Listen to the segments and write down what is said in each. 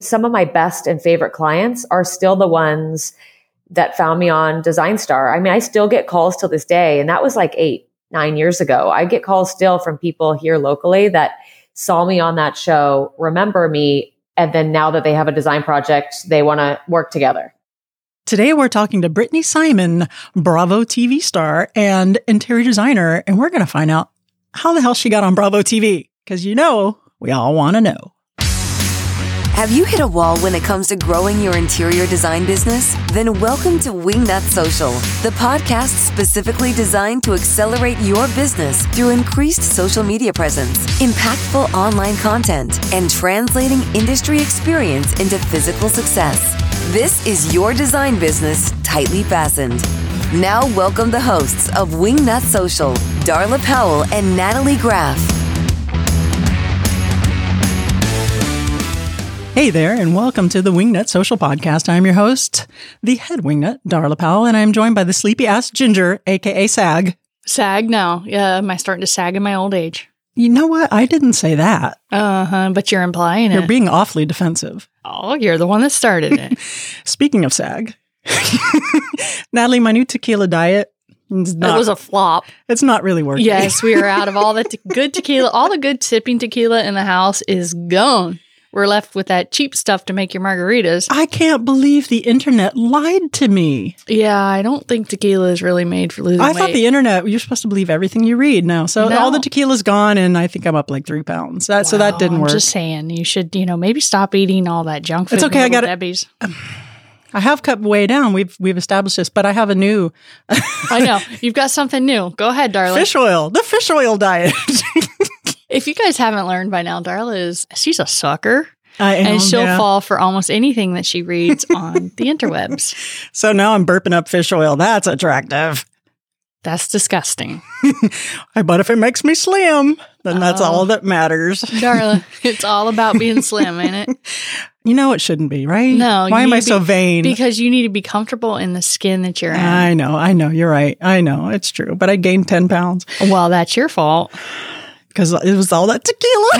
some of my best and favorite clients are still the ones that found me on Design Star. I mean, I still get calls till this day, and that was like eight, nine years ago. I get calls still from people here locally that saw me on that show, remember me, and then now that they have a design project, they want to work together. Today, we're talking to Brittany Simon, Bravo TV star and interior designer, and we're going to find out how the hell she got on Bravo TV. Because you know, we all want to know. Have you hit a wall when it comes to growing your interior design business? Then welcome to Wingnut Social, the podcast specifically designed to accelerate your business through increased social media presence, impactful online content, and translating industry experience into physical success. This is your design business tightly fastened. Now, welcome the hosts of Wingnut Social, Darla Powell and Natalie Graff. Hey there, and welcome to the Wingnut Social Podcast. I'm your host, the head wingnut, Darla Powell, and I'm joined by the sleepy ass ginger, aka Sag. Sag now. Yeah, am I starting to sag in my old age? You know what? I didn't say that. Uh huh. But you're implying it. You're it. being awfully defensive. oh, you're the one that started it. Speaking of Sag, Natalie, my new tequila diet is it was a flop. it's not really working. Yes, we are out of all the te- good tequila. All the good sipping tequila in the house is gone. We're left with that cheap stuff to make your margaritas. I can't believe the internet lied to me. Yeah, I don't think tequila is really made for losing I weight. thought the internet, you're supposed to believe everything you read now. So No. all the tequila's gone, and I think I'm up like three pounds. That, so that didn't I'm work. just saying, you should, you know, maybe stop eating all that junk food. It's okay, I got it. Debbie's. I have cut way down. We've we've established this, but I have a new I know you've got something new. Go ahead, darling. fish oil, the fish oil diet. If you guys haven't learned by now, Darla is she's a sucker. I am, and she'll yeah. fall for almost anything that she reads on the interwebs. So now I'm burping up fish oil. That's attractive. That's disgusting. But if it makes me slim, then that's Oh. all that matters. Darla, it's all about being slim, ain't it? You know it shouldn't be, right? No, Why am I to so vain? Because you need to be comfortable in the skin that you're in. I know, I know. You're right. I know it's true. But I gained ten pounds well, that's your fault. Because it was all that tequila.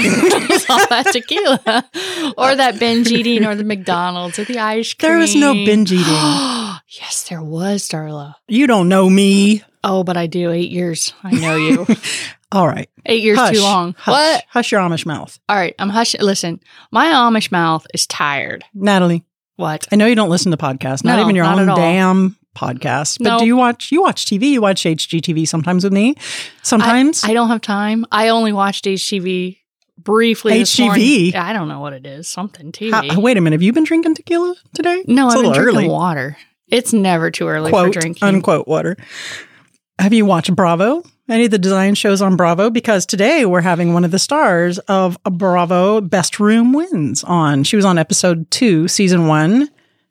It's all that tequila. or that binge eating or the McDonald's or the ice cream. there was no binge eating. yes, there was, Darla. You don't know me. Oh, but I do. Eight years. I know you. All right. Eight years Hush. too long. Hush. What? Hush your Amish mouth. All right. I'm hushing. Listen, my Amish mouth is tired. Natalie, What? I know you don't listen to podcasts, not No, even your not own damn podcast. But No. do you watch you watch TV? You watch HGTV sometimes with me? Sometimes? I, I don't have time. I only watched HGTV briefly. HGV? I don't know what it is. Something TV. How- uh, wait a minute, have you been drinking tequila today? no, it's I've been drinking early. water. It's never too early Quote, for drinking. unquote water. Have you watched Bravo? Any of the design shows on Bravo? Because today we're having one of the stars of a Bravo Best Room Wins on. She was on episode two, season one,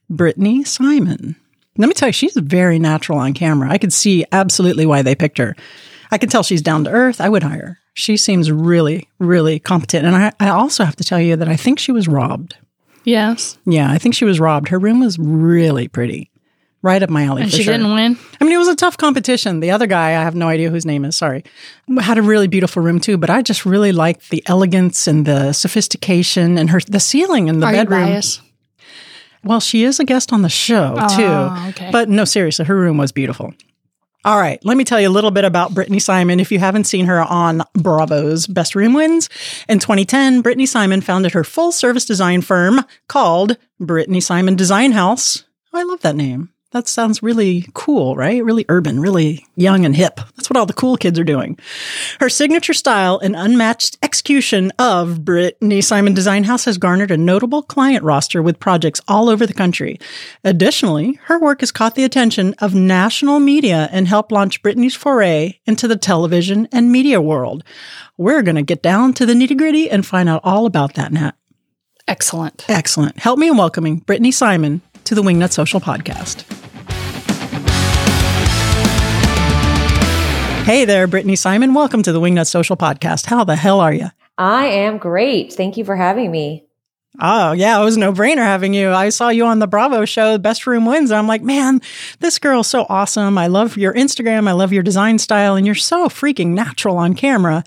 Brittany Simon. Let me tell you, she's very natural on camera. I could see absolutely why they picked her. I can tell she's down to earth. I would hire her. She seems really, really competent. And I, I also have to tell you that I think she was robbed. Yes. Yeah, I think she was robbed. Her room was really pretty. Right up my alley. And she sure. didn't win. I mean, it was a tough competition. The other guy, I have no idea whose name is, sorry, had a really beautiful room too, but I just really liked the elegance and the sophistication and her the ceiling in the Are bedroom. you biased? Well, she is a guest on the show Oh, too. okay. But no, seriously, her room was beautiful. All right, let me tell you a little bit about Brittany Simon. If you haven't seen her on Bravo's Best Room Wins, in 2010, Brittany Simon founded her full service design firm called Brittany Simon Design House. Oh, I love that name. That sounds really cool, right? Really urban, really young and hip. That's what all the cool kids are doing. Her signature style and unmatched execution of Brittany Simon Design House has garnered a notable client roster with projects all over the country. Additionally, her work has caught the attention of national media and helped launch Brittany's foray into the television and media world. We're going to get down to the nitty gritty and find out all about that, Nat. Excellent. Excellent. Help me in welcoming Brittany Simon to the Wingnut Social Podcast. Hey there, Brittany Simon. Welcome to the Wingnut Social Podcast. How the hell are you? I am great. Thank you for having me. Oh, yeah, it was no brainer having you. I saw you on the Bravo show, Best Room Wins. And I'm like, man, this girl's so awesome. I love your Instagram. I love your design style. And you're so freaking natural on camera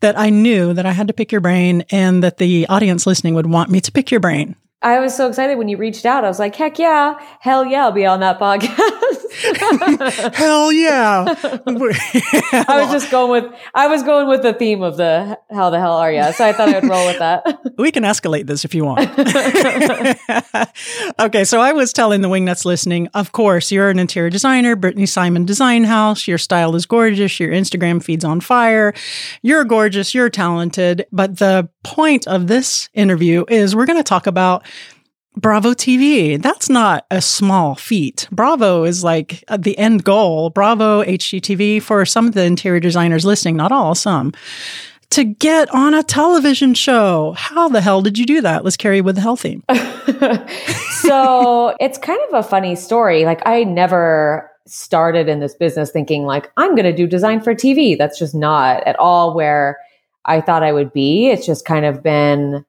that I knew that I had to pick your brain and that the audience listening would want me to pick your brain. I was so excited when you reached out. I was like, heck yeah, hell yeah, I'll be on that podcast. hell yeah. I was just going with I was going with the theme of the how the hell are you? So I thought I would roll with that. we can escalate this if you want. okay, so I was telling the wingnuts listening, of course, you're an interior designer, Brittany Simon Design House. Your style is gorgeous. Your Instagram feed's on fire. You're gorgeous. You're talented. But the point of this interview is we're going to talk about Bravo TV. That's not a small feat. Bravo is like uh, the end goal. Bravo HGTV for some of the interior designers listening, not all, some. To get on a television show. How the hell did you do that? Let's carry with the health theme. so it's kind of a funny story. Like I never started in this business thinking like I'm going to do design for TV. That's just not at all where I thought I would be. It's just kind of been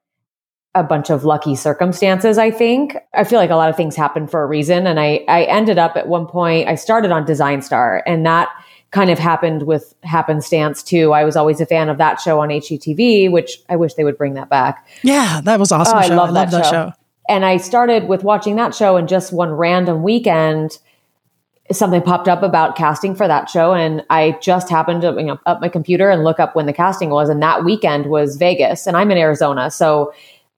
a bunch of lucky circumstances, I think. I feel like a lot of things happen for a reason. And I, I ended up at one point, I started on Design Star and that kind of happened with happenstance too. I was always a fan of that show on HGTV, which I wish they would bring that back. Yeah, that was awesome. Oh, I love that, that show. show. And I started with watching that show and just one random weekend, something popped up about casting for that show and I just happened to you know up my computer and look up when the casting was and that weekend was Vegas and I'm in Arizona so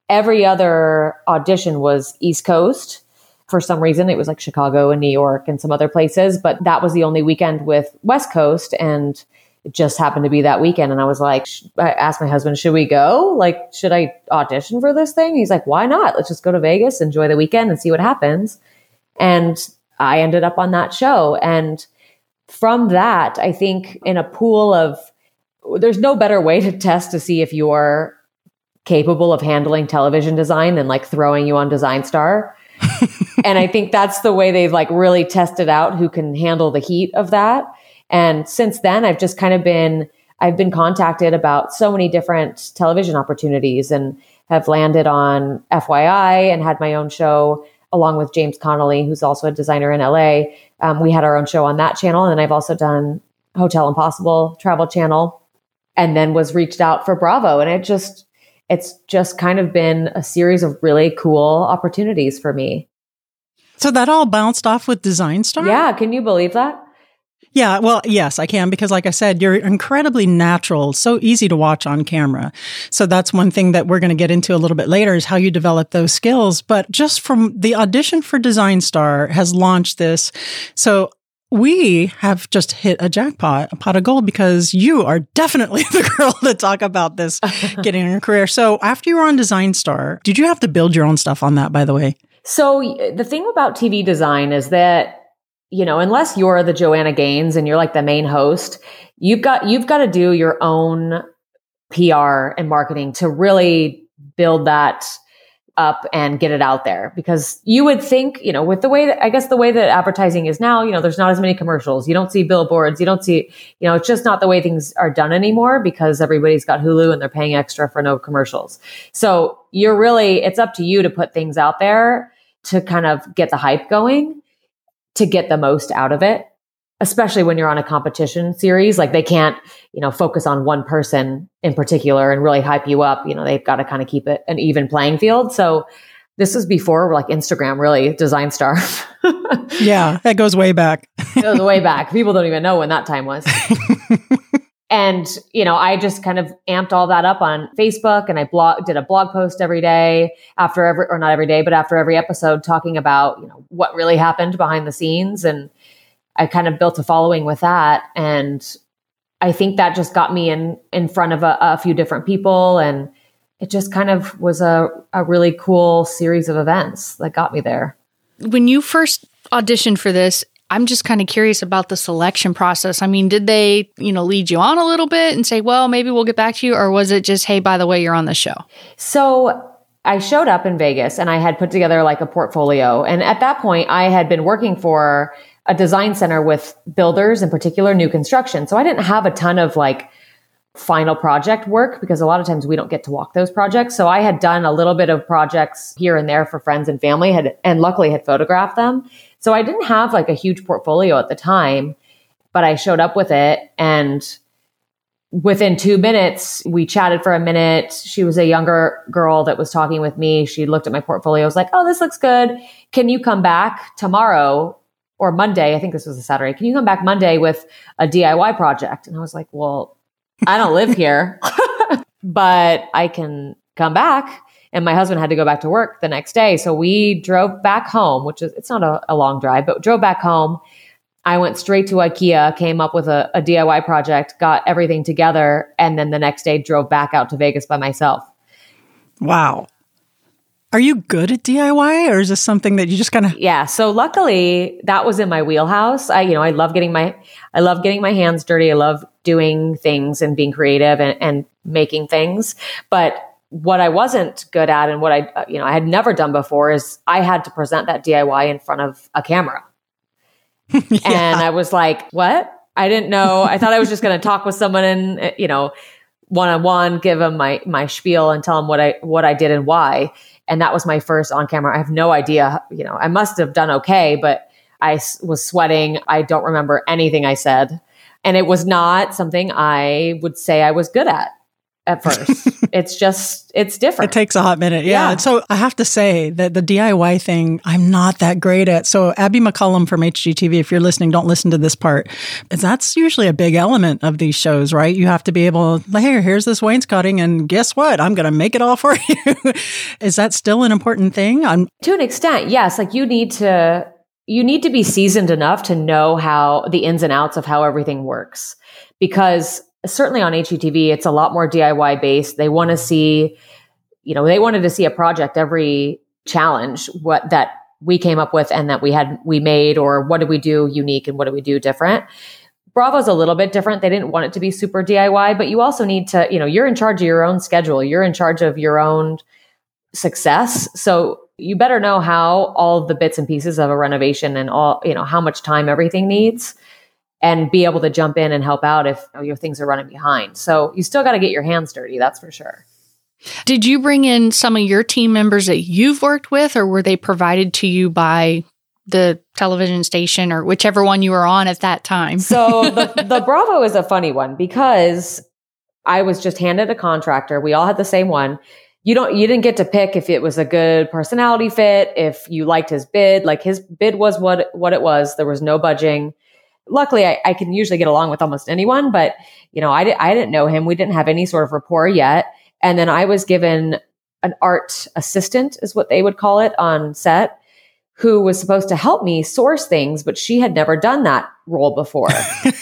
every other audition was East Coast. For some reason it was like Chicago and New York and some other places but that was the only weekend with West Coast and it just happened to be that weekend and I was like I asked my husband should we go? Like should I audition for this thing? He's like why not? Let's just go to Vegas enjoy the weekend and see what happens. And I ended up on that show. And from that, I think in a pool of, there's no better way to test to see if you're capable of handling television design than like throwing you on Design Star. and I think that's the way they've like really tested out who can handle the heat of that. And since then, I've just kind of been, I've been contacted about so many different television opportunities and have landed on FYI and had my own show along with James Connolly, who's also a designer in LA. Um, we had our own show on that channel. And then I've also done Hotel Impossible Travel Channel and then was reached out for Bravo. And it just, it's just kind of been a series of really cool opportunities for me. So that all bounced off with Design Star? Yeah. Can you believe that? Yeah, well, yes, I can because, like I said, you're incredibly natural, so easy to watch on camera. So that's one thing that we're going to get into a little bit later is how you develop those skills. But just from the audition for Design Star has launched this. So we have just hit a jackpot, a pot of gold, because you are definitely the girl to talk about this getting in a career. So after you were on Design Star, did you have to build your own stuff on that, by the way? So the thing about TV design is that you know, unless you're the Joanna Gaines and you're like the main host, you've got you've got to do your own PR and marketing to really build that up and get it out there because you would think, you know, with the way that I guess the way that advertising is now, you know, there's not as many commercials. You don't see billboards. You don't see, you know, it's just not the way things are done anymore because everybody's got Hulu and they're paying extra for no commercials. So you're really, it's up to you to put things out there to kind of get the hype going to get the most out of it, especially when you're on a competition series. Like they can't, you know, focus on one person in particular and really hype you up. You know, they've got to kind of keep it an even playing field. So this was before like Instagram really design star. yeah, that goes way back. it goes way back. People don't even know when that time was. and you know i just kind of amped all that up on facebook and i blog did a blog post every day after every or not every day but after every episode talking about you know what really happened behind the scenes and i kind of built a following with that and i think that just got me in in front of a, a few different people and it just kind of was a, a really cool series of events that got me there when you first auditioned for this I'm just kind of curious about the selection process. I mean, did they, you know, lead you on a little bit and say, well, maybe we'll get back to you? Or was it just, hey, by the way, you're on the show? So I showed up in Vegas and I had put together like a portfolio. And at that point, I had been working for a design center with builders, in particular, new construction. So I didn't have a ton of like, final project work because a lot of times we don't get to walk those projects. So I had done a little bit of projects here and there for friends and family had and luckily had photographed them. So I didn't have like a huge portfolio at the time, but I showed up with it and within two minutes, we chatted for a minute. She was a younger girl that was talking with me. She looked at my portfolio, was like, Oh, this looks good. Can you come back tomorrow or Monday? I think this was a Saturday. Can you come back Monday with a DIY project? And I was like, Well, I don't live here, but I can come back. And my husband had to go back to work the next day. So we drove back home, which is, it's not a, a long drive, but drove back home I went straight to IKEA, came up with a, a, DIY project, got everything together, and then the next day drove back out to Vegas by myself. Wow. Are you good at DIY or is this something that you just kind of Yeah, so luckily that was in my wheelhouse. I you know, I love getting my I love getting my hands dirty. I love doing things and being creative and, and making things. But what I wasn't good at and what I you know, I had never done before is I had to present that DIY in front of a camera. yeah. And I was like, what? I didn't know. I thought I was just going to talk with someone and, uh, you know, one on one, give them my, my spiel and tell them what I, what I did and why. And that was my first on camera. I have no idea, you know, I must have done okay, but I was sweating. I don't remember anything I said. And it was not something I would say I was good at at first. it's just, it's different. It takes a hot minute. Yeah. yeah. So I have to say that the DIY thing, I'm not that great at. So Abby McCollum from HGTV, if you're listening, don't listen to this part. That's usually a big element of these shows, right? You have to be able, hey, here's this wainscoting and guess what? I'm going to make it all for you. Is that still an important thing? I'm- to an extent, yes. Like you need to, you need to be seasoned enough to know how the ins and outs of how everything works because certainly on HGTV, it's a lot more DIY based. They want to see, you know, they wanted to see a project every challenge what that we came up with and that we had we made or what did we do unique and what did we do different. Bravo's a little bit different. They didn't want it to be super DIY, but you also need to, you know, you're in charge of your own schedule. You're in charge of your own success. So you better know how all the bits and pieces of a renovation and all, you know, how much time everything needs and be able to jump in and help out if you know, your things are running behind. So you still got to get your hands dirty, that's for sure. Did you bring in some of your team members that you've worked with, or were they provided to you by the television station or whichever one you were on at that time? so the, the Bravo is a funny one because I was just handed a contractor. We all had the same one. You don't, you didn't get to pick if it was a good personality fit, if you liked his bid. Like his bid was what what it was. There was no budging luckily I, I, can usually get along with almost anyone, but you know, I, di- I didn't know him. We didn't have any sort of rapport yet. And then I was given an art assistant is what they would call it on set who was supposed to help me source things, but she had never done that role before.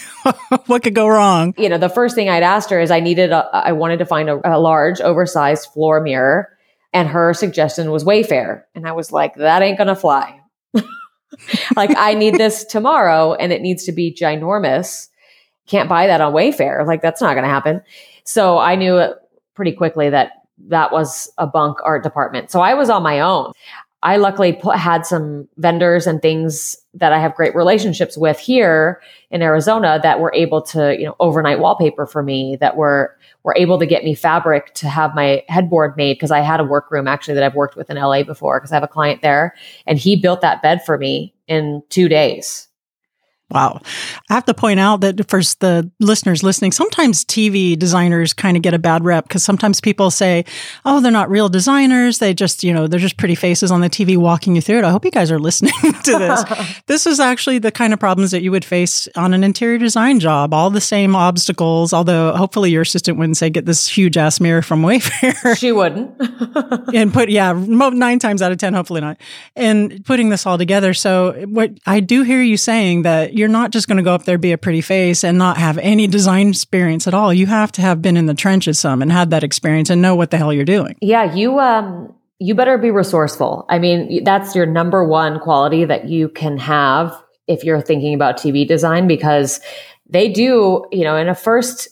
what could go wrong? You know, the first thing I'd asked her is I needed a, I wanted to find a, a large oversized floor mirror and her suggestion was Wayfair. And I was like, that ain't going to fly. Like I need this tomorrow and it needs to be ginormous. Can't buy that on Wayfair. Like that's not going to happen. So I knew pretty quickly that that was a bunk art department. So I was on my own. I luckily put, had some vendors and things that I have great relationships with here in Arizona that were able to, you know, overnight wallpaper for me that were were able to get me fabric to have my headboard made because I had a workroom actually that I've worked with in LA before because I have a client there and he built that bed for me in 2 days. Wow. I have to point out that for the listeners listening, sometimes TV designers kind of get a bad rep because sometimes people say, oh, they're not real designers. They just, you know, they're just pretty faces on the TV walking you through it. I hope you guys are listening to this. this is actually the kind of problems that you would face on an interior design job. All the same obstacles, although hopefully your assistant wouldn't say, get this huge ass mirror from Wayfair. She wouldn't. and put, yeah, nine times out of 10, hopefully not. And putting this all together. So what I do hear you saying that you're not just going to go up there, be a pretty face, and not have any design experience at all. You have to have been in the trenches some and had that experience and know what the hell you're doing. Yeah, you um you better be resourceful. I mean, that's your number one quality that you can have if you're thinking about TV design because they do, you know, in a first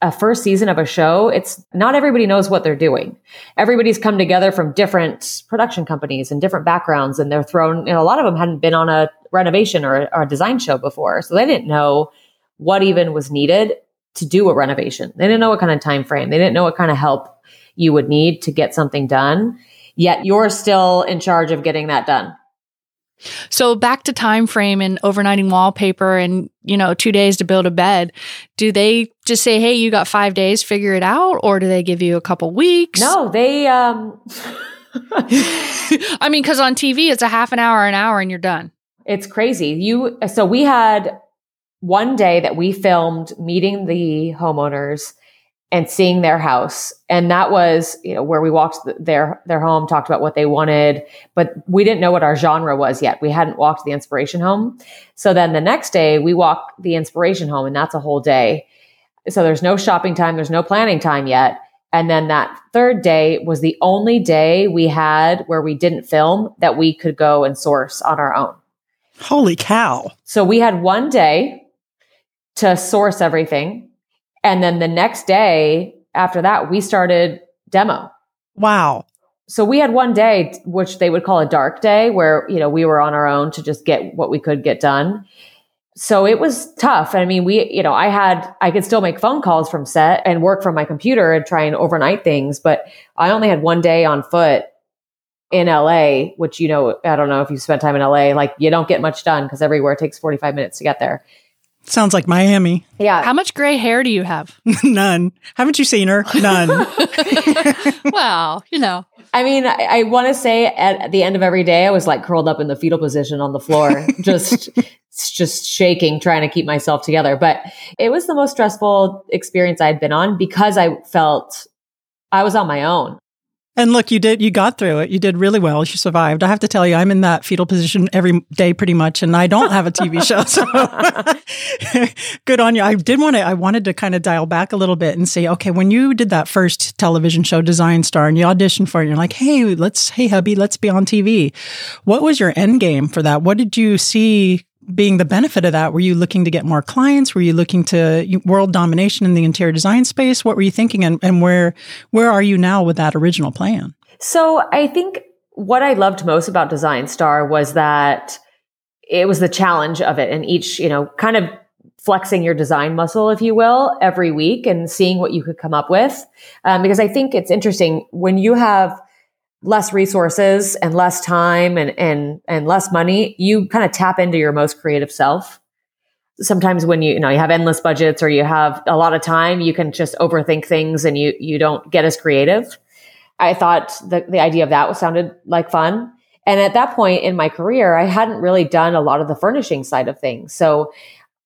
a first season of a show, it's not everybody knows what they're doing. Everybody's come together from different production companies and different backgrounds, and they're thrown. Know, a lot of them hadn't been on a renovation or, or a design show before, so they didn't know what even was needed to do a renovation. They didn't know what kind of time frame. They didn't know what kind of help you would need to get something done. Yet you're still in charge of getting that done. So back to time frame and overnighting wallpaper and, you know, 2 days to build a bed. Do they just say, "Hey, you got 5 days, figure it out," or do they give you a couple weeks? No, they um I mean, cuz on TV it's a half an hour, an hour and you're done. It's crazy. You so we had one day that we filmed meeting the homeowners and seeing their house. And that was you know where we walked their their home talked about what they wanted but we didn't know what our genre was yet. We hadn't walked the inspiration home. So then the next day we walk the inspiration home and that's a whole day. So there's no shopping time there's no planning time yet. And then that third day was the only day we had where we didn't film that we could go and source on our own holy cow so we had one day to source everything and then the next day after that, we started demo. Wow. So we had one day, which they would call a dark day, where, you know, we were on our own to just get what we could get done. So it was tough. I mean, we, you know, I had, I could still make phone calls from set and work from my computer and try and overnight things, but I only had one day on foot in LA, which, you know, I don't know if you spent time in LA, like you don't get much done because everywhere takes 45 minutes to get there. Sounds like Miami. Yeah. How much gray hair do you have? None. Haven't you seen her? None. well, you know. I mean, I, I want to say at, the end of every day, I was like curled up in the fetal position on the floor, just, just shaking, trying to keep myself together. But it was the most stressful experience I'd been on because I felt I was on my own. And look, you did, you got through it. You did really well. You survived. I have to tell you, I'm in that fetal position every day pretty much, and I don't have a TV show. So good on you. I did want to, I wanted to kind of dial back a little bit and say, okay, when you did that first television show, Design Star, and you auditioned for it, you're like, hey, let's, hey, hubby, let's be on TV. What was your end game for that? What did you see being the benefit of that? Were you looking to get more clients? Were you looking to world domination in the interior design space? What were you thinking, and, and where where are you now with that original plan? So I think what I loved most about Design Star was that it was the challenge of it, and each you know kind of flexing your design muscle, if you will, every week and seeing what you could come up with. Um, because I think it's interesting when you have less resources and less time and, and, and less money, you kind of tap into your most creative self. Sometimes when you, you know, you have endless budgets or you have a lot of time, you can just overthink things and you, you don't get as creative. I thought the, the idea of that was, sounded like fun. And at that point in my career, I hadn't really done a lot of the furnishing side of things. So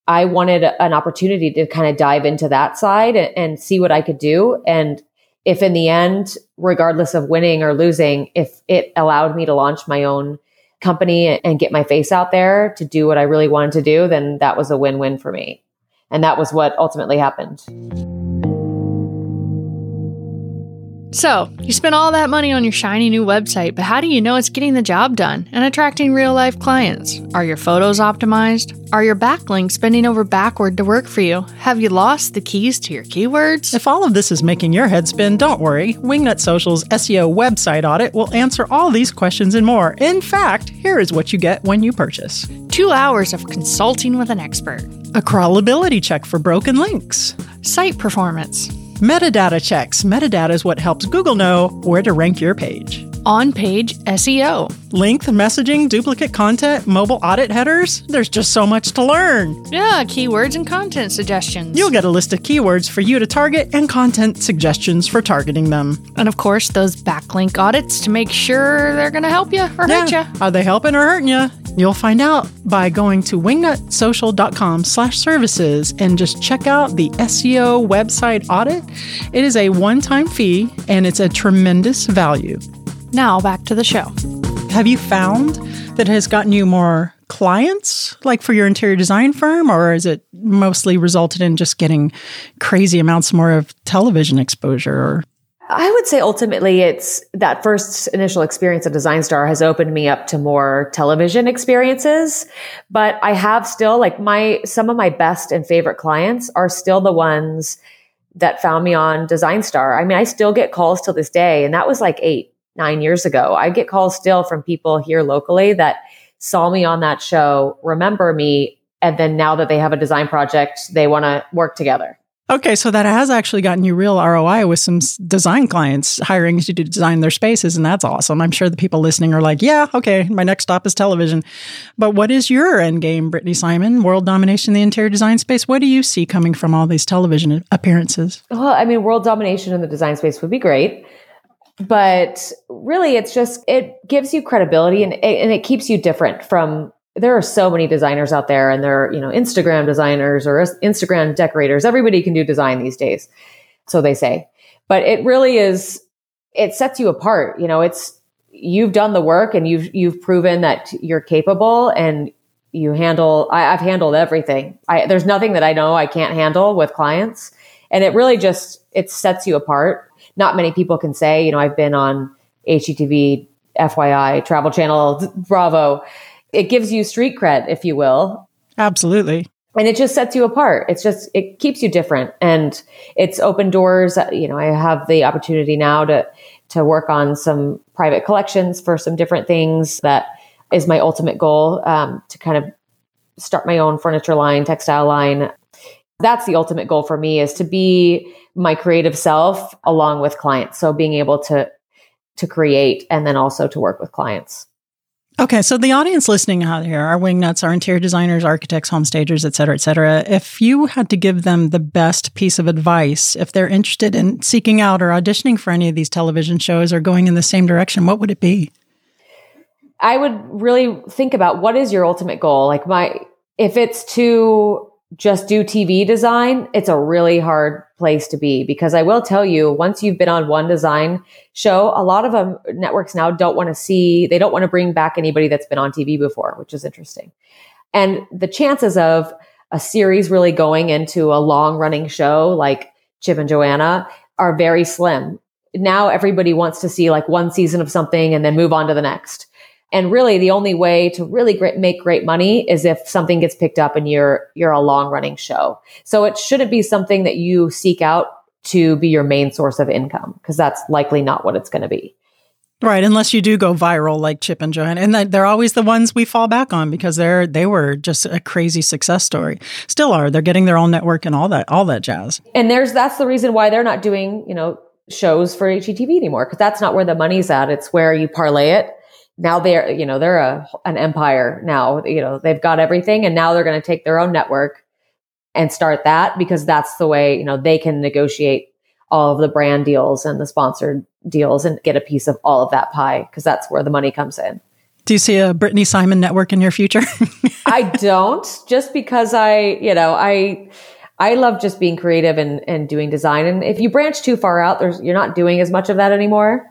I wanted an opportunity to kind of dive into that side and, and see what I could do. And if in the end, regardless of winning or losing, if it allowed me to launch my own company and get my face out there to do what I really wanted to do, then that was a win win for me. And that was what ultimately happened. So, you spent all that money on your shiny new website, but how do you know it's getting the job done and attracting real life clients? Are your photos optimized? Are your backlinks bending over backward to work for you? Have you lost the keys to your keywords? If all of this is making your head spin, don't worry. Wingnut Social's SEO website audit will answer all these questions and more. In fact, here is what you get when you purchase two hours of consulting with an expert, a crawlability check for broken links, site performance Metadata checks. Metadata is what helps Google know where to rank your page. On page SEO. Length, messaging, duplicate content, mobile audit headers. There's just so much to learn. Yeah, keywords and content suggestions. You'll get a list of keywords for you to target and content suggestions for targeting them. And of course, those backlink audits to make sure they're going to help you or yeah. hurt you. Are they helping or hurting you? You'll find out by going to wingnutsocial.com slash services and just check out the SEO website audit. It is a one-time fee and it's a tremendous value. Now back to the show. Have you found that has gotten you more clients, like for your interior design firm, or is it mostly resulted in just getting crazy amounts more of television exposure? Or I would say ultimately it's that first initial experience at Design Star has opened me up to more television experiences. But I have still like my, some of my best and favorite clients are still the ones that found me on Design Star. I mean, I still get calls till this day and that was like eight, nine years ago. I get calls still from people here locally that saw me on that show, remember me. And then now that they have a design project, they want to work together. Okay, so that has actually gotten you real ROI with some design clients hiring you to design their spaces, and that's awesome. I'm sure the people listening are like, "Yeah, okay, my next stop is television." But what is your end game, Brittany Simon? World domination in the interior design space. What do you see coming from all these television appearances? Well, I mean, world domination in the design space would be great, but really, it's just it gives you credibility and and it keeps you different from there are so many designers out there and they're, you know, Instagram designers or Instagram decorators. Everybody can do design these days. So they say. But it really is it sets you apart. You know, it's you've done the work and you've you've proven that you're capable and you handle I, have handled everything. I, there's nothing that I know I can't handle with clients. And it really just it sets you apart. Not many people can say, you know, I've been on HGTV, FYI, Travel Channel, Bravo it gives you street cred, if you will. Absolutely. And it just sets you apart. It's just, it keeps you different and it's open doors. You know, I have the opportunity now to, to work on some private collections for some different things. That is my ultimate goal um, to kind of start my own furniture line, textile line. That's the ultimate goal for me is to be my creative self along with clients. So being able to, to create and then also to work with clients. Okay, so the audience listening out here, our wingnuts, our interior designers, architects, home stagers, et cetera, et cetera. If you had to give them the best piece of advice, if they're interested in seeking out or auditioning for any of these television shows or going in the same direction, what would it be? I would really think about what is your ultimate goal? Like my, if it's to just do TV design, it's a really hard place to be because I will tell you, once you've been on one design show, a lot of them networks now don't want to see, they don't want to bring back anybody that's been on TV before, which is interesting. And the chances of a series really going into a long running show like Chip and Joanna are very slim. Now everybody wants to see like one season of something and then move on to the next. And really the only way to really great, make great money is if something gets picked up and you're, you're a long running show. So it shouldn't be something that you seek out to be your main source of income because that's likely not what it's going to be. Right, unless you do go viral like Chip and Joanna, and they're always the ones we fall back on because they're they were just a crazy success story. Still are. They're getting their own network and all that all that jazz. And there's that's the reason why they're not doing you know shows for HGTV anymore because that's not where the money's at. It's where you parlay it now they're you know they're a an empire now you know they've got everything and now they're going to take their own network and start that because that's the way you know they can negotiate all of the brand deals and the sponsored deals and get a piece of all of that pie because that's where the money comes in do you see a Brittany Simon network in your future? I don't, just because I, you know, I I love just being creative and, and doing design. And if you branch too far out, there's you're not doing as much of that anymore.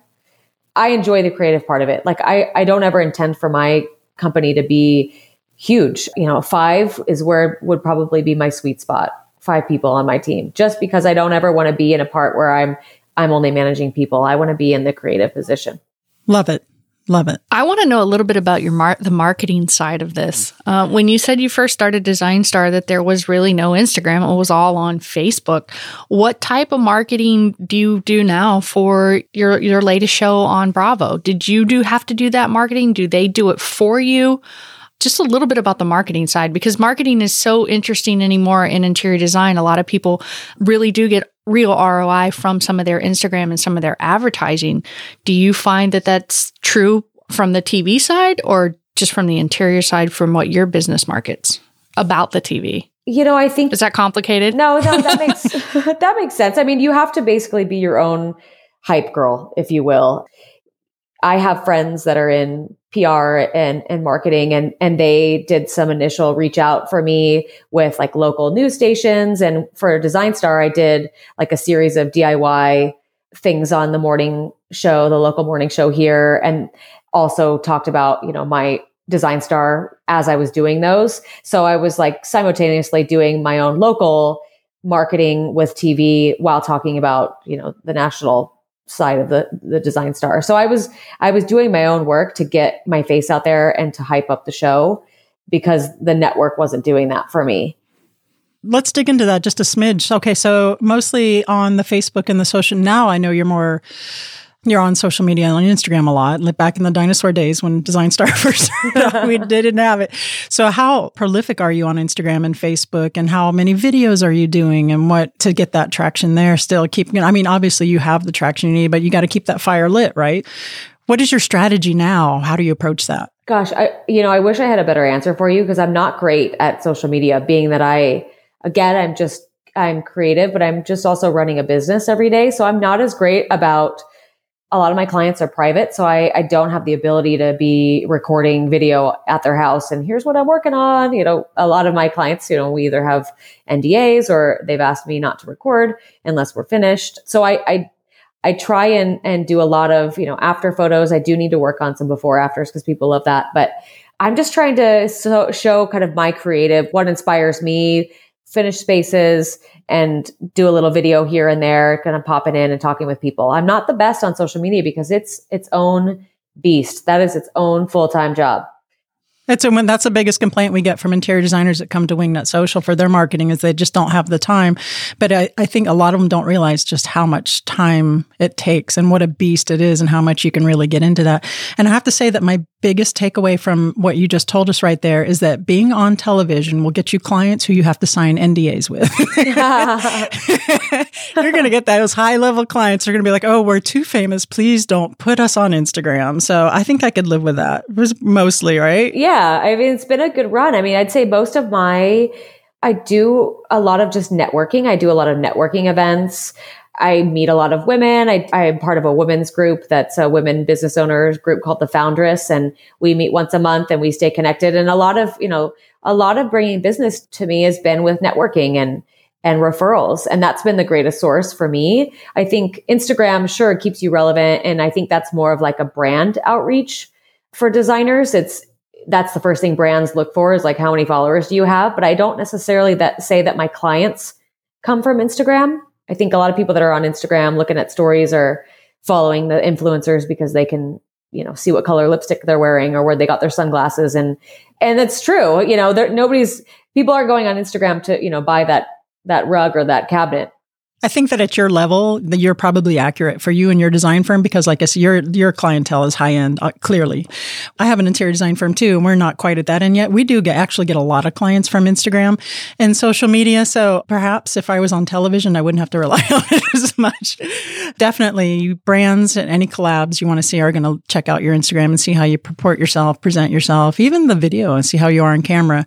I enjoy the creative part of it. Like I, I don't ever intend for my company to be huge. You know, five is where would probably be my sweet spot. Five people on my team, just because I don't ever want to be in a part where I'm, I'm only managing people. I want to be in the creative position. Love it. Love it. I want to know a little bit about your mar- the marketing side of this. Uh, when you said you first started Design Star, that there was really no Instagram; it was all on Facebook. What type of marketing do you do now for your your latest show on Bravo? Did you do have to do that marketing? Do they do it for you? Just a little bit about the marketing side because marketing is so interesting anymore in interior design. A lot of people really do get real ROI from some of their Instagram and some of their advertising. Do you find that that's true from the TV side or just from the interior side from what your business markets about the TV? You know, I think is that complicated? No, no, that makes that makes sense. I mean, you have to basically be your own hype girl, if you will. I have friends that are in PR and, and marketing and, and they did some initial reach out for me with like local news stations. And for Design Star, I did like a series of DIY things on the morning show, the local morning show here, and also talked about, you know, my Design Star as I was doing those. So I was like simultaneously doing my own local marketing with TV while talking about, you know, the national side of the the design star. So I was I was doing my own work to get my face out there and to hype up the show because the network wasn't doing that for me. Let's dig into that just a smidge. Okay, so mostly on the Facebook and the social now I know you're more you're on social media and on Instagram a lot. Like back in the dinosaur days when Design Star first started, we didn't have it. So, how prolific are you on Instagram and Facebook, and how many videos are you doing, and what to get that traction there? Still keeping. I mean, obviously you have the traction you need, but you got to keep that fire lit, right? What is your strategy now? How do you approach that? Gosh, I you know I wish I had a better answer for you because I'm not great at social media. Being that I again I'm just I'm creative, but I'm just also running a business every day, so I'm not as great about a lot of my clients are private, so I, I don't have the ability to be recording video at their house. And here's what I'm working on. You know, a lot of my clients, you know, we either have NDAs or they've asked me not to record unless we're finished. So I, I, I try and, and do a lot of, you know, after photos. I do need to work on some before afters because people love that. But I'm just trying to so, show kind of my creative, what inspires me, finish spaces and do a little video here and there, kind of popping in and talking with people. I'm not the best on social media because it's its own beast. That is its own full-time job. That's when that's the biggest complaint we get from interior designers that come to Wingnut Social for their marketing is they just don't have the time. But I, I think a lot of them don't realize just how much time it takes and what a beast it is and how much you can really get into that. And I have to say that my biggest takeaway from what you just told us right there is that being on television will get you clients who you have to sign NDAs with. You're going to get those high level clients. They're going to be like, oh, we're too famous. Please don't put us on Instagram. So I think I could live with that Was mostly, right? Yeah. I mean, it's been a good run. I mean, I'd say most of my, I do a lot of just networking. I do a lot of networking events. I meet a lot of women. I, I am part of a women's group that's a women business owners group called the Foundress. And we meet once a month and we stay connected. And a lot of, you know, a lot of bringing business to me has been with networking and, and referrals. And that's been the greatest source for me. I think Instagram, sure, keeps you relevant. And I think that's more of like a brand outreach for designers. It's, that's the first thing brands look for is like, how many followers do you have? But I don't necessarily that say that my clients come from Instagram. I think a lot of people that are on Instagram looking at stories are following the influencers because they can, you know, see what color lipstick they're wearing or where they got their sunglasses. And, and it's true. You know, there, nobody's, people are going on Instagram to, you know, buy that, that rug or that cabinet. I think that at your level, you're probably accurate for you and your design firm because, like I said, your your clientele is high end. Uh, clearly, I have an interior design firm too, and we're not quite at that end yet. We do get, actually get a lot of clients from Instagram and social media. So perhaps if I was on television, I wouldn't have to rely on it as much. Definitely, brands and any collabs you want to see are going to check out your Instagram and see how you purport yourself, present yourself, even the video, and see how you are on camera.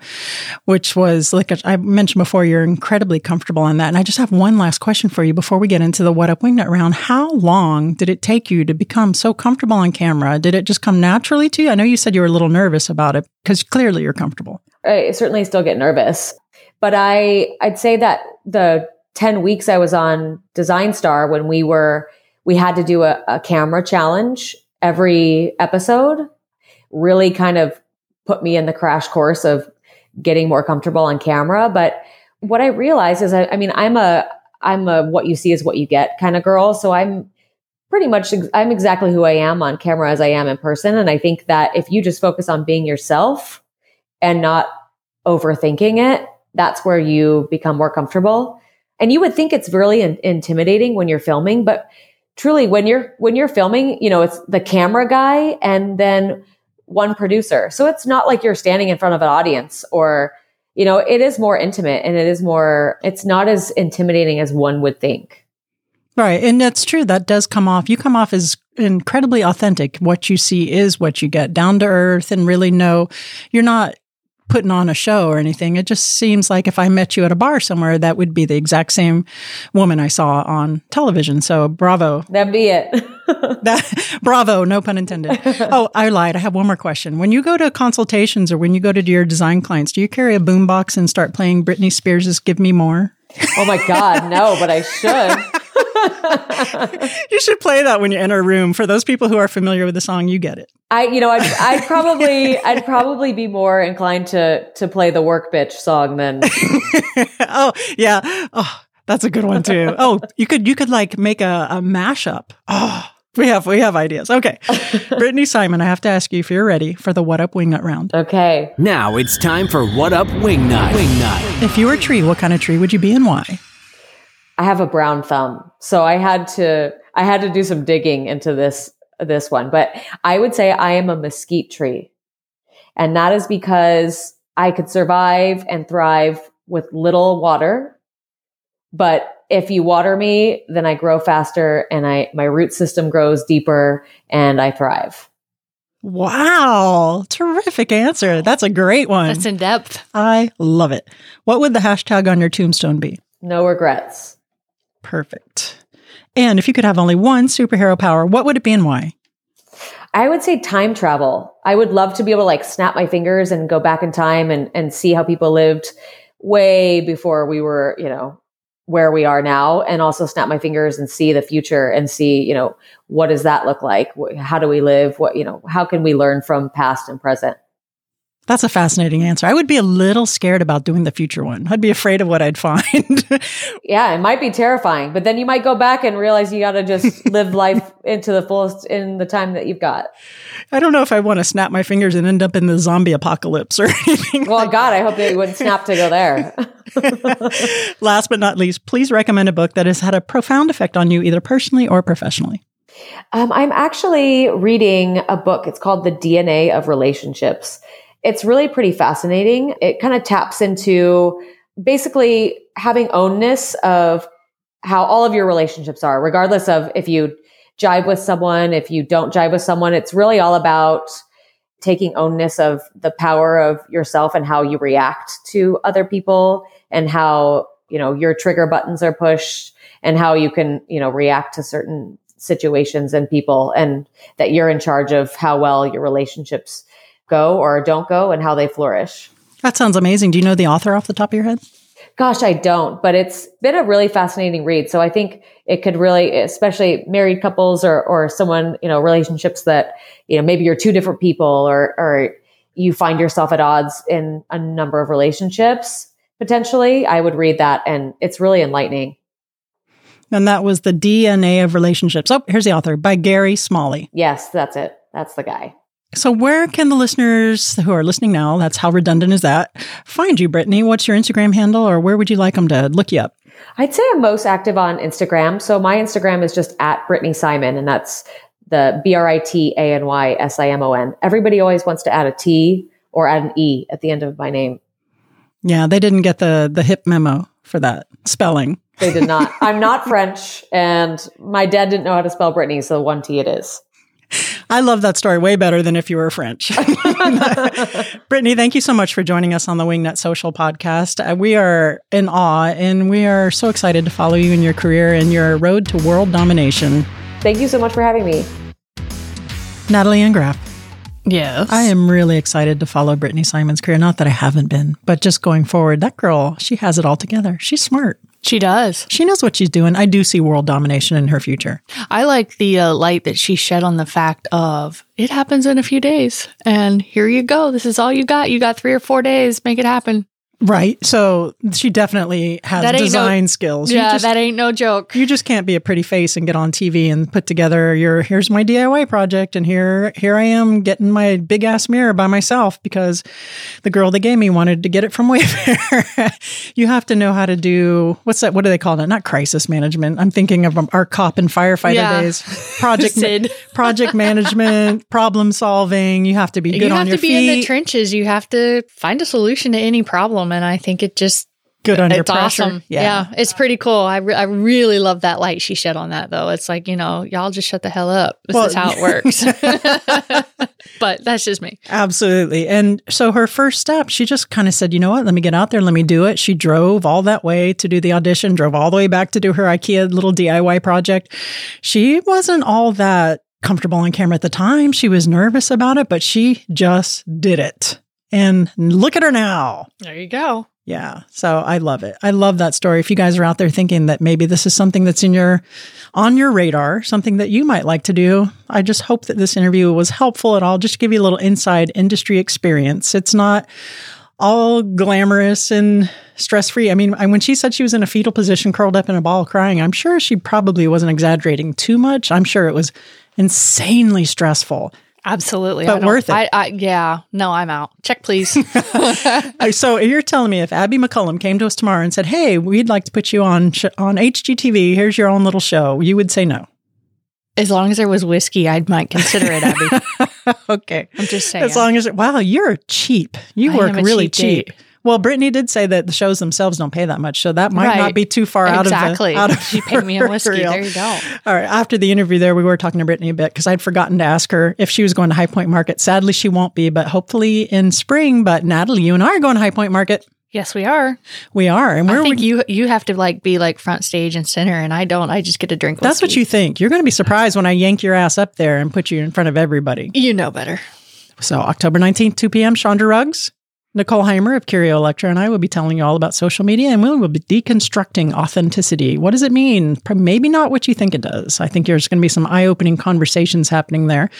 Which was like I mentioned before, you're incredibly comfortable on that. And I just have one last question question for you before we get into the What Up Wingnut round. How long did it take you to become so comfortable on camera? Did it just come naturally to you? I know you said you were a little nervous about it because clearly you're comfortable. I certainly still get nervous, but I I'd say that the 10 weeks I was on Design Star when we were we had to do a, a camera challenge every episode really kind of put me in the crash course of getting more comfortable on camera. But what I realized is, I, I mean, I'm a, I'm a what you see is what you get kind of girl. So I'm pretty much I'm exactly who I am on camera as I am in person. And I think that if you just focus on being yourself and not overthinking it, that's where you become more comfortable. And you would think it's really in- intimidating when you're filming, but truly when you're when you're filming, you know, it's the camera guy and then one producer. So it's not like you're standing in front of an audience or you know, it is more intimate and it is more, it's not as intimidating as one would think. Right. And that's true. That does come off. You come off as incredibly authentic. What you see is what you get down to earth and really know you're not putting on a show or anything. It just seems like if I met you at a bar somewhere, that would be the exact same woman I saw on television. So bravo. That'd be it. that, bravo, no pun intended. Oh, I lied. I have one more question. When you go to consultations or when you go to your design clients, do you carry a boombox and start playing Britney Spears' Gimme More? Oh my God, no, but I should. you should play that when you enter a room. For those people who are familiar with the song, you get it. I, you know, I'd, I'd probably, I'd probably be more inclined to to play the work bitch song than. oh yeah, oh that's a good one too. Oh, you could you could like make a, a mashup. Oh, we have we have ideas. Okay, Brittany Simon, I have to ask you if you're ready for the What Up Wingnut round. Okay. Now it's time for What Up Wingnut. Wingnut. If you were a tree, what kind of tree would you be and why? I have a brown thumb. So I had to, I had to do some digging into this this one, but I would say I am a mesquite tree. And that is because I could survive and thrive with little water. But if you water me, then I grow faster and I my root system grows deeper and I thrive. Wow. Terrific answer. That's a great one. That's in depth. I love it. What would the hashtag on your tombstone be? No regrets. Perfect. And if you could have only one superhero power, what would it be and why? I would say time travel. I would love to be able to like snap my fingers and go back in time and, and see how people lived way before we were, you know, where we are now and also snap my fingers and see the future and see, you know, what does that look like? How do we live? What, you know, how can we learn from past and present? That's a fascinating answer. I would be a little scared about doing the future one. I'd be afraid of what I'd find. yeah, it might be terrifying, but then you might go back and realize you got to just live life into the fullest in the time that you've got. I don't know if I want to snap my fingers and end up in the zombie apocalypse or anything. Well, like God, I hope that you wouldn't snap to go there. Last but not least, please recommend a book that has had a profound effect on you, either personally or professionally. Um, I'm actually reading a book. It's called The DNA of Relationships. It's really pretty fascinating. It kind of taps into basically having ownness of how all of your relationships are, regardless of if you jive with someone, if you don't jive with someone. It's really all about taking ownness of the power of yourself and how you react to other people and how, you know, your trigger buttons are pushed and how you can, you know, react to certain situations and people and that you're in charge of how well your relationships go or don't go and how they flourish. That sounds amazing. Do you know the author off the top of your head? Gosh, I don't, but it's been a really fascinating read. So I think it could really, especially married couples or, or someone, you know, relationships that, you know, maybe you're two different people or, or you find yourself at odds in a number of relationships potentially. I would read that and it's really enlightening. And that was the DNA of relationships. Oh, here's the author by Gary Smalley. Yes, that's it. That's the guy. So, where can the listeners who are listening now, that's how redundant is that, find you, Brittany? What's your Instagram handle, or where would you like them to look you up? I'd say I'm most active on Instagram. So, my Instagram is just at Brittany Simon, and that's the B R I T A N Y S I M O N. Everybody always wants to add a T or add an E at the end of my name. Yeah, they didn't get the the hip memo for that spelling. They did not. I'm not French, and my dad didn't know how to spell Brittany, so one T it is. I love that story way better than if you were French. Brittany, thank you so much for joining us on the Wingnut Social podcast. Uh, we are in awe and we are so excited to follow you in your career and your road to world domination. Thank you so much for having me. Natalie Ann Graff. Yes. I am really excited to follow Brittany Simon's career. Not that I haven't been, but just going forward, that girl, she has it all together. She's smart. She does. She knows what she's doing. I do see world domination in her future. I like the uh, light that she shed on the fact of it happens in a few days. And here you go. This is all you got. You got three or four days. Make it happen. Right. So she definitely has design no- skills. Yeah, just- that ain't no joke. you just can't be a pretty face and get on TV and put together your here's my DIY project and here here I am getting my big ass mirror by myself because the girl that gave me wanted to get it from Wayfair. you have to know how to do what's that? What do they call that? Not crisis management. I'm thinking of our cop and firefighter Yeah. days. Project Sid. project management, problem solving. You have to be good on your feet. you have to be feet, in the trenches. You have to find a solution to any problem. And I think it just good under it's pressure. awesome. Yeah. it's pretty cool. I, re- I really love that light she shed on that, though. It's like, you know, y'all just shut the hell up. This Well- is how it works. but that's just me. Absolutely. And so her first step, she just kind of said, you know what, let me get out there, let me do it. She drove all that way to do the audition, drove all the way back to do her IKEA little DIY project. She wasn't all that comfortable on camera at the time. She was nervous about it, but she just did it. And look at her now. There you go. Yeah. So I love it. I love that story. If you guys are out there thinking that maybe this is something that's in your on your radar, something that you might like to do, I just hope that this interview was helpful at all. Just to give you a little inside industry experience. It's not all glamorous and stress free. I mean, when she said she was in a fetal position, curled up in a ball crying, I'm sure she probably wasn't exaggerating too much. I'm sure it was insanely stressful. Absolutely. But I worth it. I, I, yeah. No, I'm out. Check, please. So you're telling me if Abby McCullum came to us tomorrow and said, "Hey, we'd like to put you on sh- on HGTV. Here's your own little show," you would say no. As long as there was whiskey, I might consider it, Abby. okay. I'm just saying. As long as, wow, you're cheap. You I work really cheap cheap. Well, Brittany did say that the shows themselves don't pay that much, so that might not be too far out exactly. of the out of she paid me a whiskey. real. There you go. All right. After the interview, there we were talking to Brittany a bit because I'd forgotten to ask her if she was going to High Point Market. Sadly, she won't be, but hopefully in spring. But Natalie, you and I are going to High Point Market. Yes, we are. We are, and I where think we, you you have to like be like front stage and center, and I don't. I just get to drink. that's what you think. You're going to be surprised when I yank your ass up there and put you in front of everybody. you know better. So October 19th, 2 p.m., Chandra Rugs. Nicole Heimer of Curio Electro and I will be telling you all about social media and we will be deconstructing authenticity. What does it mean? Maybe not what you think it does. I think there's going to be some eye opening conversations happening there.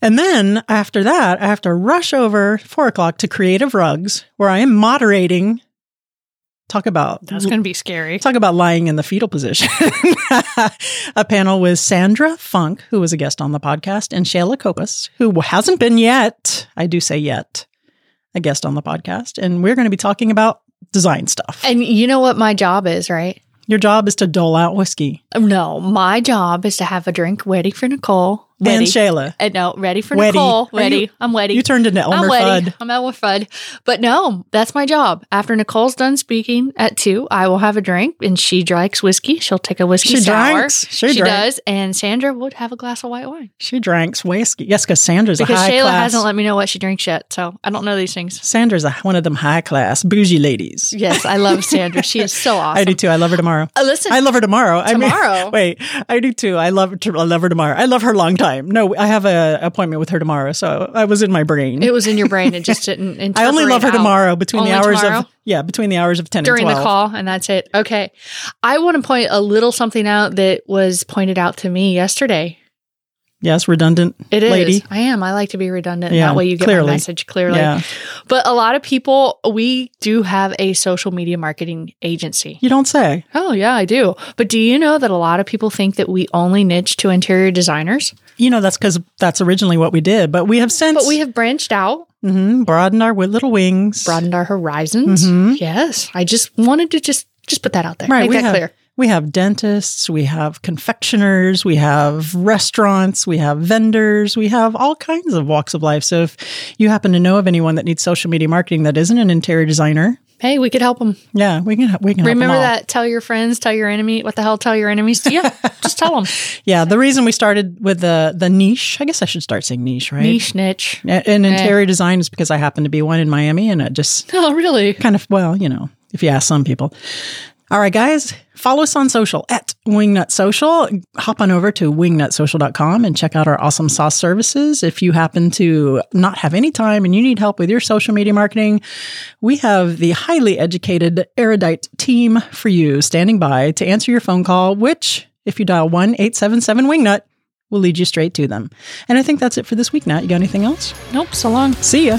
And then after that, I have to rush over four o'clock to Creative Rugs, where I am moderating. Talk about That's going to be scary. Talk about lying in the fetal position. a panel with Sandra Funk, who was a guest on the podcast, and Shayla Copas, who hasn't been yet, I do say yet, a guest on the podcast. And we're going to be talking about design stuff. And you know what my job is, right? Your job is to dole out whiskey. No, my job is to have a drink ready for Nicole. And Shayla. Uh, no, ready for Weddy. Nicole. Ready. you- I'm ready. You turned into Elmer I'm. Fudd. I'm Elmer Fudd. But no, that's my job. After Nicole's done speaking at two, I will have a drink, and she drinks whiskey. She'll take a whiskey She sour. drinks. She She drank. does, and Sandra would have a glass of white wine She drinks whiskey. Yes, because Sandra's because a high Shayla class. hasn't let me know what she drinks yet, so I don't know these things. Sandra's a, one of them high class bougie ladies. Yes, I love Sandra. She is so awesome. I do too. I love her tomorrow. Uh, listen, I love her tomorrow. I mean- Tomorrow? wait, I do too. I love. I love her tomorrow. I love her long time. No, I have a appointment with her tomorrow, so I was in my brain. it was in your brain. It just didn't. I only love her out. tomorrow between the hours tomorrow? of yeah between the hours of ten during and the call, and that's it. Okay, I want to point a little something out that was pointed out to me yesterday. Yes, redundant. It is. lady. I am. I like to be redundant. Yeah, that way you get clearly. my message clearly. Yeah, But a lot of people, we do have a social media marketing agency. you don't say. Oh, yeah, I do. But do you know that a lot of people think that we only niche to interior designers? You know that's because that's originally what we did, but we have since But we have branched out, mhm, broadened our little wings. broadened our horizons. Mhm. Yes. I just wanted to just just put that out there. Right, Make we that have, clear. We have dentists, we have confectioners, we have restaurants, we have vendors, we have all kinds of walks of life. So if you happen to know of anyone that needs social media marketing that isn't an interior designer, Hey, we could help them. yeah, we can we can Remember that? Tell your friends, tell your enemy. What the hell? Tell your enemies. To Yeah, just tell them. Yeah, the reason we started with the the niche, I guess I should start saying niche, right? Niche, niche. A- In eh. interior design is because I happen to be one in Miami, and it just Oh, really? kind of well, you know, if you ask some people. All right, guys, follow us on social at Wingnut Social. Hop on over to wingnutsocial.com and check out our awesome sauce services. If you happen to not have any time and you need help with your social media marketing, we have the highly educated, erudite team for you standing by to answer your phone call, which, if you dial 1 877 Wingnut, will lead you straight to them. And I think that's it for this week, Nat. You got anything else? Nope. So long. See ya.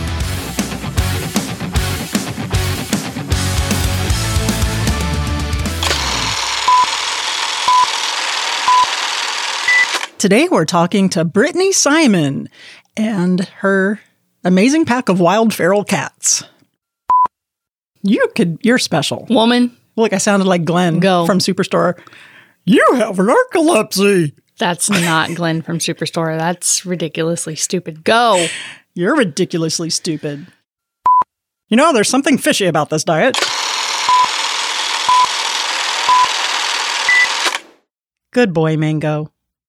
Today we're talking to Brittany Simon and her amazing pack of wild feral cats. You could you're special. Woman, Look, I sounded like Glenn Go. from Superstore. You have narcolepsy. that's not Glenn from Superstore. That's ridiculously stupid. Go. You're ridiculously stupid. You know, there's something fishy about this diet. Good boy, Mango.